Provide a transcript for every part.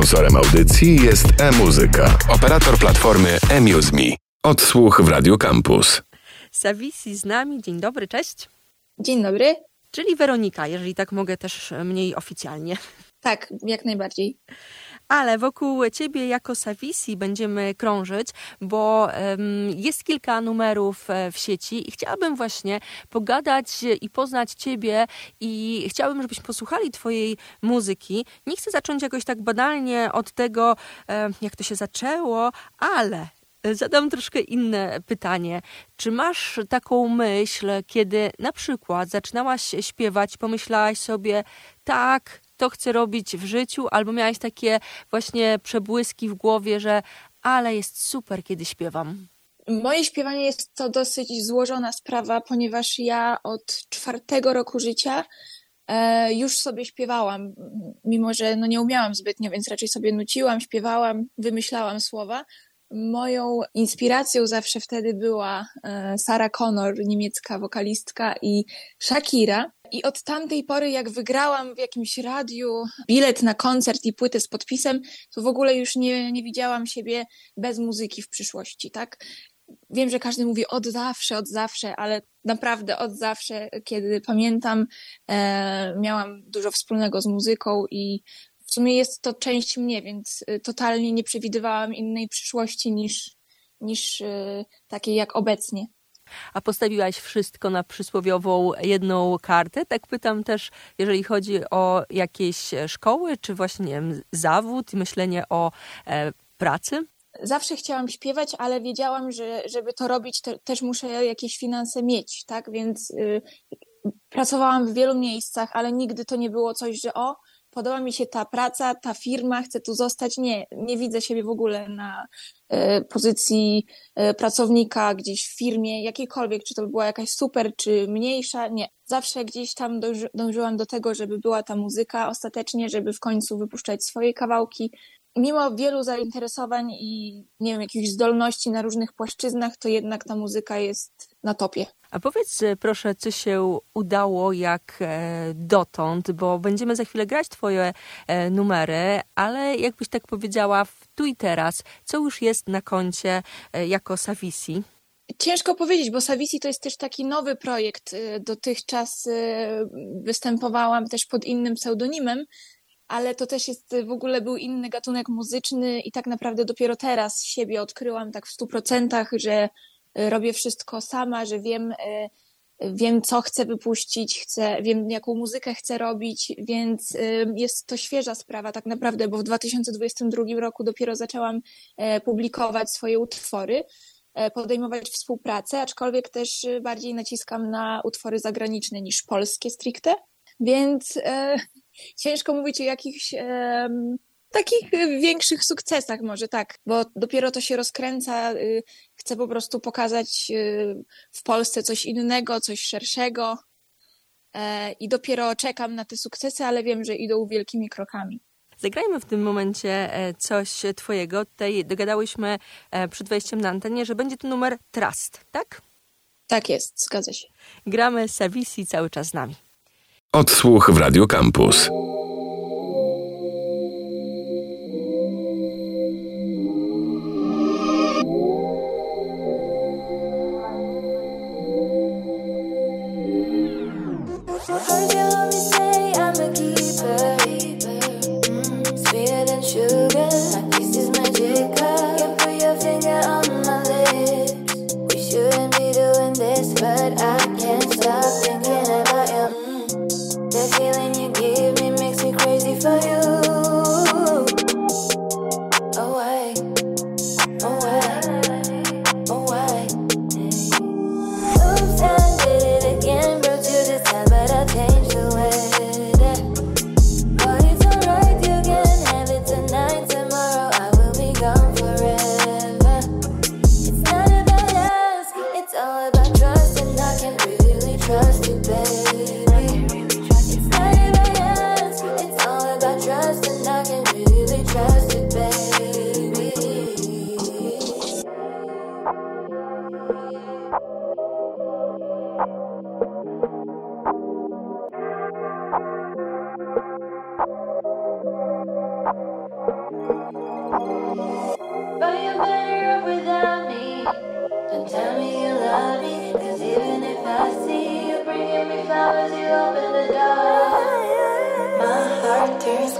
Sponsorem audycji jest e-muzyka, operator platformy eMuseMe. Odsłuch w Radio Campus. Savisi z nami. Dzień dobry, cześć. Dzień dobry. Czyli Weronika, jeżeli tak mogę też mniej oficjalnie. Tak, jak najbardziej. Ale wokół ciebie jako Savisi będziemy krążyć, bo jest kilka numerów e, w sieci i chciałabym właśnie pogadać i poznać ciebie i chciałabym, żebyśmy posłuchali twojej muzyki. Nie chcę zacząć jakoś tak banalnie od tego, jak to się zaczęło, ale Zadam troszkę inne pytanie. Czy masz taką myśl, kiedy na przykład zaczynałaś śpiewać, pomyślałaś sobie, tak, to chcę robić w życiu, albo miałaś takie właśnie przebłyski w głowie, że ale jest super, kiedy śpiewam? Moje śpiewanie jest to dosyć złożona sprawa, ponieważ ja od czwartego roku życia e, już sobie śpiewałam, mimo że no nie umiałam zbytnio, więc raczej sobie nuciłam, śpiewałam, wymyślałam słowa. Moją inspiracją zawsze wtedy była e, Sarah Connor, niemiecka wokalistka i Shakira. I od tamtej pory, jak wygrałam w jakimś radiu bilet na koncert i płytę z podpisem, to w ogóle już nie, nie widziałam siebie bez muzyki w przyszłości, tak? Wiem, że każdy mówi od zawsze, od zawsze, ale naprawdę od zawsze, kiedy pamiętam, e, miałam dużo wspólnego z muzyką i w sumie jest to część mnie, więc y, totalnie nie przewidywałam innej przyszłości niż, niż y, takiej jak obecnie. A postawiłaś wszystko na przysłowiową jedną kartę? Tak pytam też, jeżeli chodzi o jakieś szkoły, czy właśnie nie wiem, zawód i myślenie o e, pracy? Zawsze chciałam śpiewać, ale wiedziałam, że żeby to robić, to też muszę jakieś finanse mieć, tak? Więc y, pracowałam w wielu miejscach, ale nigdy to nie było coś, że o, podoba mi się ta praca, ta firma, chcę tu zostać. Nie, nie widzę siebie w ogóle na e, pozycji e, pracownika gdzieś w firmie, jakiejkolwiek, czy to była jakaś super, czy mniejsza. Nie. Zawsze gdzieś tam dąży, dążyłam do tego, żeby była ta muzyka ostatecznie, żeby w końcu wypuszczać swoje kawałki. Mimo wielu zainteresowań i nie wiem, jakichś zdolności na różnych płaszczyznach, to jednak ta muzyka jest na topie. A powiedz proszę, co się udało jak e, dotąd, bo będziemy za chwilę grać twoje e, numery, ale jakbyś tak powiedziała w tu i teraz, co już jest na koncie e, jako Savisi? Ciężko powiedzieć, bo Savisi to jest też taki nowy projekt. Dotychczas występowałam też pod innym pseudonimem, ale to też jest w ogóle był inny gatunek muzyczny i tak naprawdę dopiero teraz siebie odkryłam tak w stu procentach, że robię wszystko sama, że wiem, e, wiem co chcę wypuścić, chcę, wiem jaką muzykę chcę robić, więc e, jest to świeża sprawa tak naprawdę, bo w 2022 roku dopiero zaczęłam e, publikować swoje utwory podejmować współpracę, aczkolwiek też bardziej naciskam na utwory zagraniczne niż polskie stricte, więc e, ciężko mówić o jakichś e, takich większych sukcesach może tak, bo dopiero to się rozkręca, y, chcę po prostu pokazać y, w Polsce coś innego, coś szerszego e, i dopiero czekam na te sukcesy, ale wiem, że idą wielkimi krokami. Zagrajmy w tym momencie e, coś twojego. Tutaj dogadałyśmy e, przed wejściem na antenie, że będzie to numer Trust, tak? Tak jest, zgadza się. Gramy Savisi cały czas z nami. Odsłuch w Radio Campus.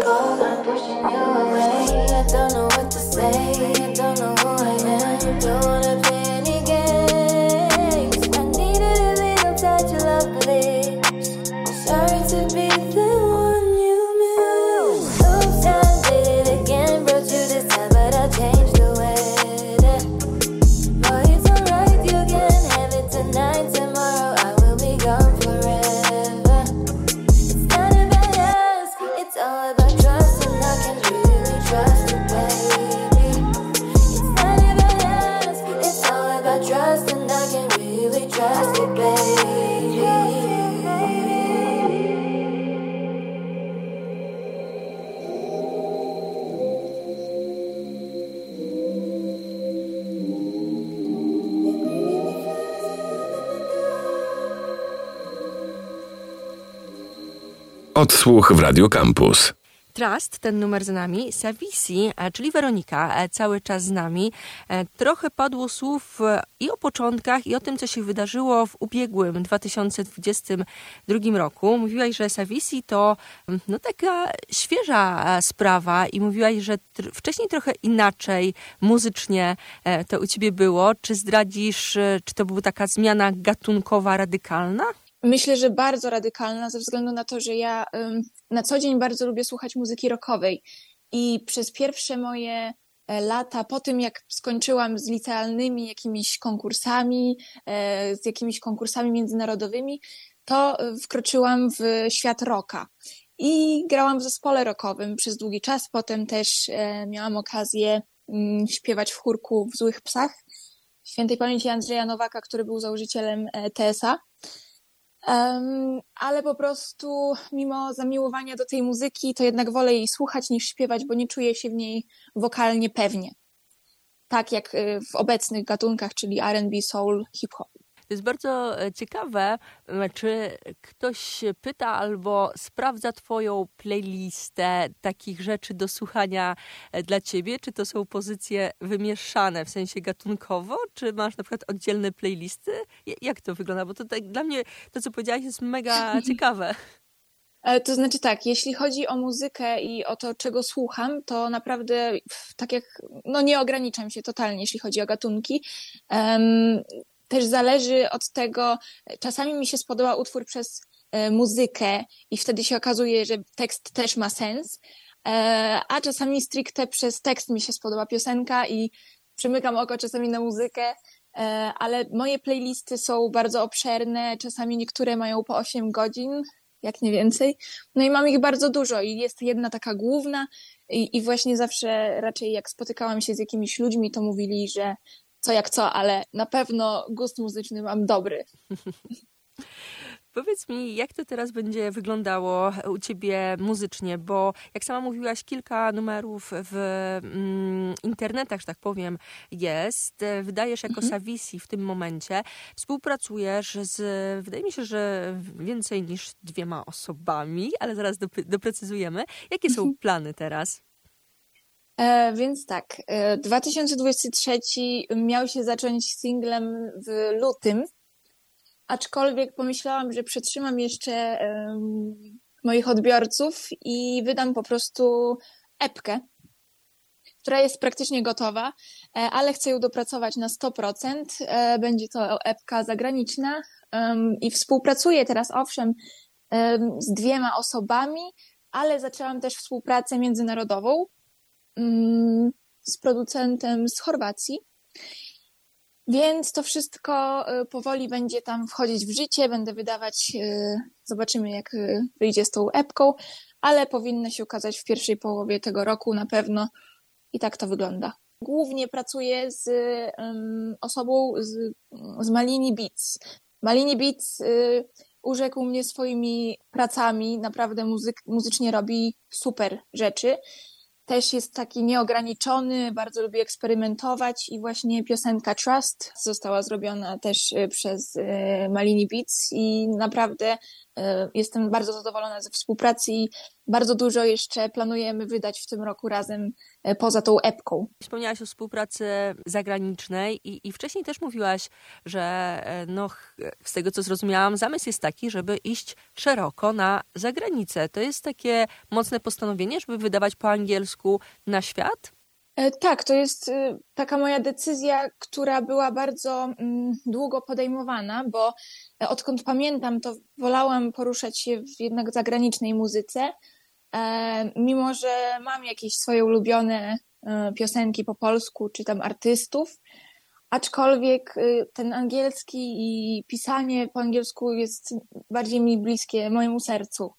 cold, I'm pushing you away. Odsłuch w Radio Campus. Trust, ten numer z nami, Savisi, e, czyli Weronika, e, cały czas z nami. E, trochę padło słów i o początkach, i o tym, co się wydarzyło w ubiegłym 2022 roku. Mówiłaś, że Savisi to mm, no, taka świeża sprawa i mówiłaś, że wcześniej trochę inaczej muzycznie to u ciebie było. Czy zdradzisz, czy to była taka zmiana gatunkowa, radykalna? Myślę, że bardzo radykalna, ze względu na to, że ja na co dzień bardzo lubię słuchać muzyki rockowej. I przez pierwsze moje e, lata, po tym jak skończyłam z licealnymi jakimiś konkursami, e, z jakimiś konkursami międzynarodowymi, to e, wkroczyłam w świat rocka. I grałam w zespole rockowym przez długi czas. Potem też miałam okazję mm, śpiewać w chórku w Złych Psach. Świętej pamięci Andrzeja Nowaka, który był założycielem TSA. Um, ale po prostu mimo zamiłowania do tej muzyki, to jednak wolę jej słuchać niż śpiewać, bo nie czuję się w niej wokalnie pewnie. Tak jak y, w obecnych gatunkach, czyli RB, soul, hip-hop. To jest bardzo e, ciekawe, czy ktoś pyta albo sprawdza Twoją playlistę takich rzeczy do słuchania e, dla Ciebie, czy to są pozycje wymieszane w sensie gatunkowo, czy masz na przykład oddzielne playlisty? Jak to wygląda? Bo to tak, dla mnie to, co powiedziałaś, jest mega ciekawe. E, to znaczy tak, jeśli chodzi o muzykę i o to, czego słucham, to naprawdę tak jak, no nie ograniczam się totalnie, jeśli chodzi o gatunki. Um, też zależy od tego, czasami mi się spodoba utwór przez e, muzykę i wtedy się okazuje, że tekst też ma sens, e, a czasami stricte przez tekst mi się spodoba piosenka i przymykam oko czasami na muzykę, e, ale moje playlisty są bardzo obszerne, czasami niektóre mają po 8 godzin, jak nie więcej. No i mam ich bardzo dużo i jest jedna taka główna i, i właśnie zawsze raczej jak spotykałam się z jakimiś ludźmi, to mówili, że co jak co, ale na pewno gust muzyczny mam dobry. Powiedz mi, jak to teraz będzie wyglądało u ciebie muzycznie, bo jak sama mówiłaś, kilka numerów w mm, internetach, że tak powiem, jest. Wydajesz jako mhm. Savisi w tym momencie. Współpracujesz z, wydaje mi się, że więcej niż dwiema osobami, ale zaraz doprecyzujemy. Jakie są mhm. plany teraz? E, więc tak, e, 2023 miał się zacząć singlem w lutym, aczkolwiek pomyślałam, że przetrzymam jeszcze moich odbiorców i wydam po prostu epkę, która jest praktycznie gotowa, e, ale chcę ją dopracować na 100%. E, będzie to epka zagraniczna i współpracuję teraz, owszem, z dwiema osobami, ale zaczęłam też współpracę międzynarodową z producentem z Chorwacji. Więc to wszystko y, powoli będzie tam wchodzić w życie, będę wydawać, y, zobaczymy jak y, wyjdzie z tą epką, ale powinno się ukazać w pierwszej połowie tego roku na pewno i tak to wygląda. Głównie pracuję z osobą z, z Malini Beats. Malini Beats urzekł mnie swoimi pracami, naprawdę muzyk, muzycznie robi super rzeczy też jest taki nieograniczony, bardzo lubi eksperymentować i właśnie piosenka Trust została zrobiona też y, przez y, Malini Beats i naprawdę jestem bardzo zadowolona ze współpracy i bardzo dużo jeszcze planujemy wydać w tym roku razem e, poza tą epką. Wspomniałaś o współpracy zagranicznej i, i wcześniej też mówiłaś, że e, no, z tego co zrozumiałam, zamysł jest taki, żeby iść szeroko na zagranicę. To jest takie mocne postanowienie, żeby wydawać po angielsku na świat? Tak, to jest taka moja decyzja, która była bardzo mm, długo podejmowana, bo odkąd pamiętam, to wolałam poruszać się w jednak zagranicznej muzyce, e, mimo że mam jakieś swoje ulubione e, piosenki po polsku, czy tam artystów, aczkolwiek e, ten angielski i pisanie po angielsku jest bardziej mi bliskie mojemu sercu.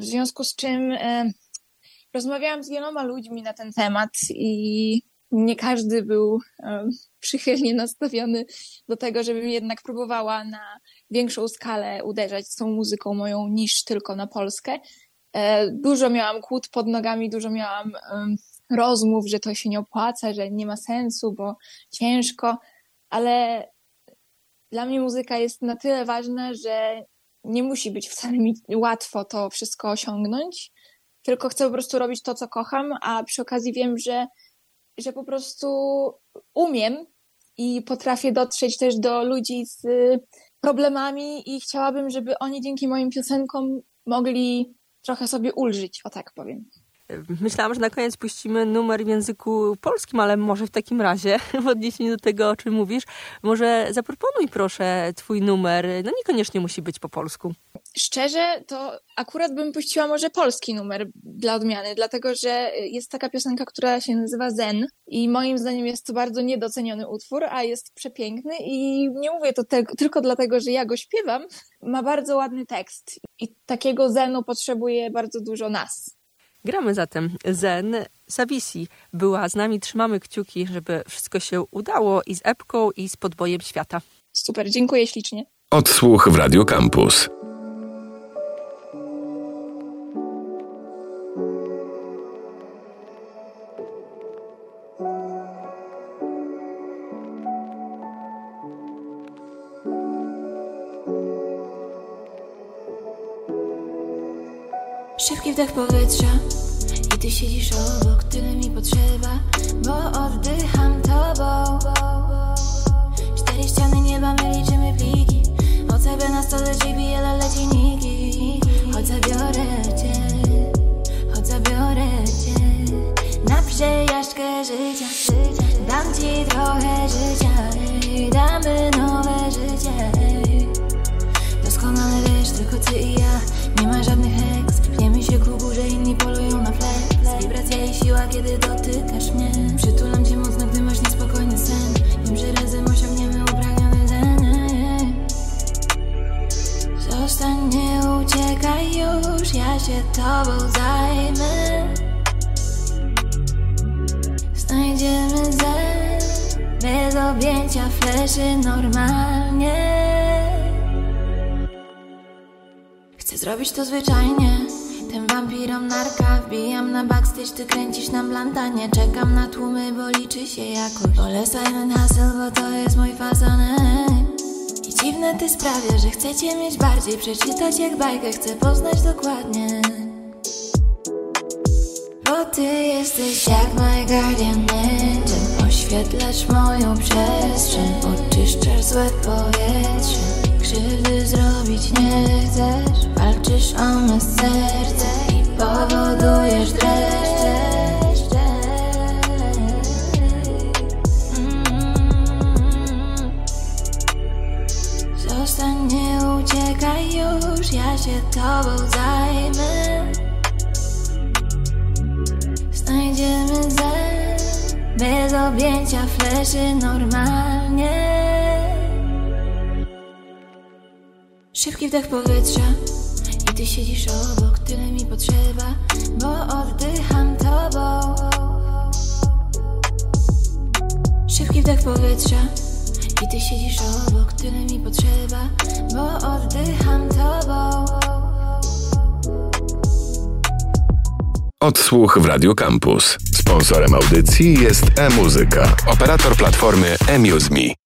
W związku z czym rozmawiałam z wieloma ludźmi na ten temat i nie każdy był przychylnie nastawiony do tego, żebym jednak próbowała na większą skalę uderzać z tą muzyką moją niż tylko na Polskę. E, dużo miałam kłód pod nogami, dużo miałam rozmów, że to się nie opłaca, że nie ma sensu, bo ciężko, ale dla mnie muzyka jest na tyle ważna, że nie musi być wcale mi łatwo to wszystko osiągnąć, tylko chcę po prostu robić to, co kocham, a przy okazji wiem, że że po prostu umiem i potrafię dotrzeć też do ludzi z problemami i chciałabym, żeby oni dzięki moim piosenkom mogli trochę sobie ulżyć, o tak powiem. Myślałam, że na koniec puścimy numer w języku polskim, ale może w takim razie, w odniesieniu do tego, o czym mówisz, może zaproponuj proszę twój numer. No niekoniecznie musi być po polsku. Szczerze, to akurat bym puściła może polski numer dla odmiany, dlatego że jest taka piosenka, która się nazywa Zen i moim zdaniem jest to bardzo niedoceniony utwór, a jest przepiękny i nie mówię to te tylko dlatego, że ja go śpiewam. Ma bardzo ładny tekst i takiego Zenu potrzebuje bardzo dużo nas. Gramy zatem Zen. Savisi była z nami, trzymamy kciuki, żeby wszystko się udało i z epką, i z podbojem świata. Super, dziękuję ślicznie. Odsłuch w Radio Campus. Szybki wdech powietrza I ty siedzisz obok, kiedy dotykasz mnie. Przytulam cię mocno, gdy masz niespokojny sen. Wiem, że razem osiągniemy upragniony sen Zostań, nie uciekaj już Ja się tobą zajmę. Znajdziemy zen Bez objęcia fleszy normalnie. Chcę zrobić to zwyczajnie tym wampirom narka Wbijam na backstage, ty kręcisz na blantanie Czekam na tłumy, bo liczy się jakoś. Wolę silent hustle, bo to jest mój fazon I dziwne ty sprawia, że chcecie mieć bardziej. Przeczytać jak bajkę, chcę poznać dokładnie. Bo ty jesteś jak my guardian angel Oświetlasz moją przestrzeń Oczyszczasz złe powietrze Krzywdy zrobić nie chcesz Walczysz o me serce I powodujesz dreszcze. Mm. Zostań, nie uciekaj już Ja się tobą zajmę. Znajdziemy zen Bez objęcia fleszy normalnie Szybki wdech powietrza I ty siedzisz obok, tyle mi potrzeba Bo oddycham tobą Szybki wdech powietrza I ty siedzisz obok, tyle mi potrzeba Bo oddycham tobą Odsłuch w Radio Campus. Sponsorem audycji jest e-muzyka, operator platformy eMuseMe.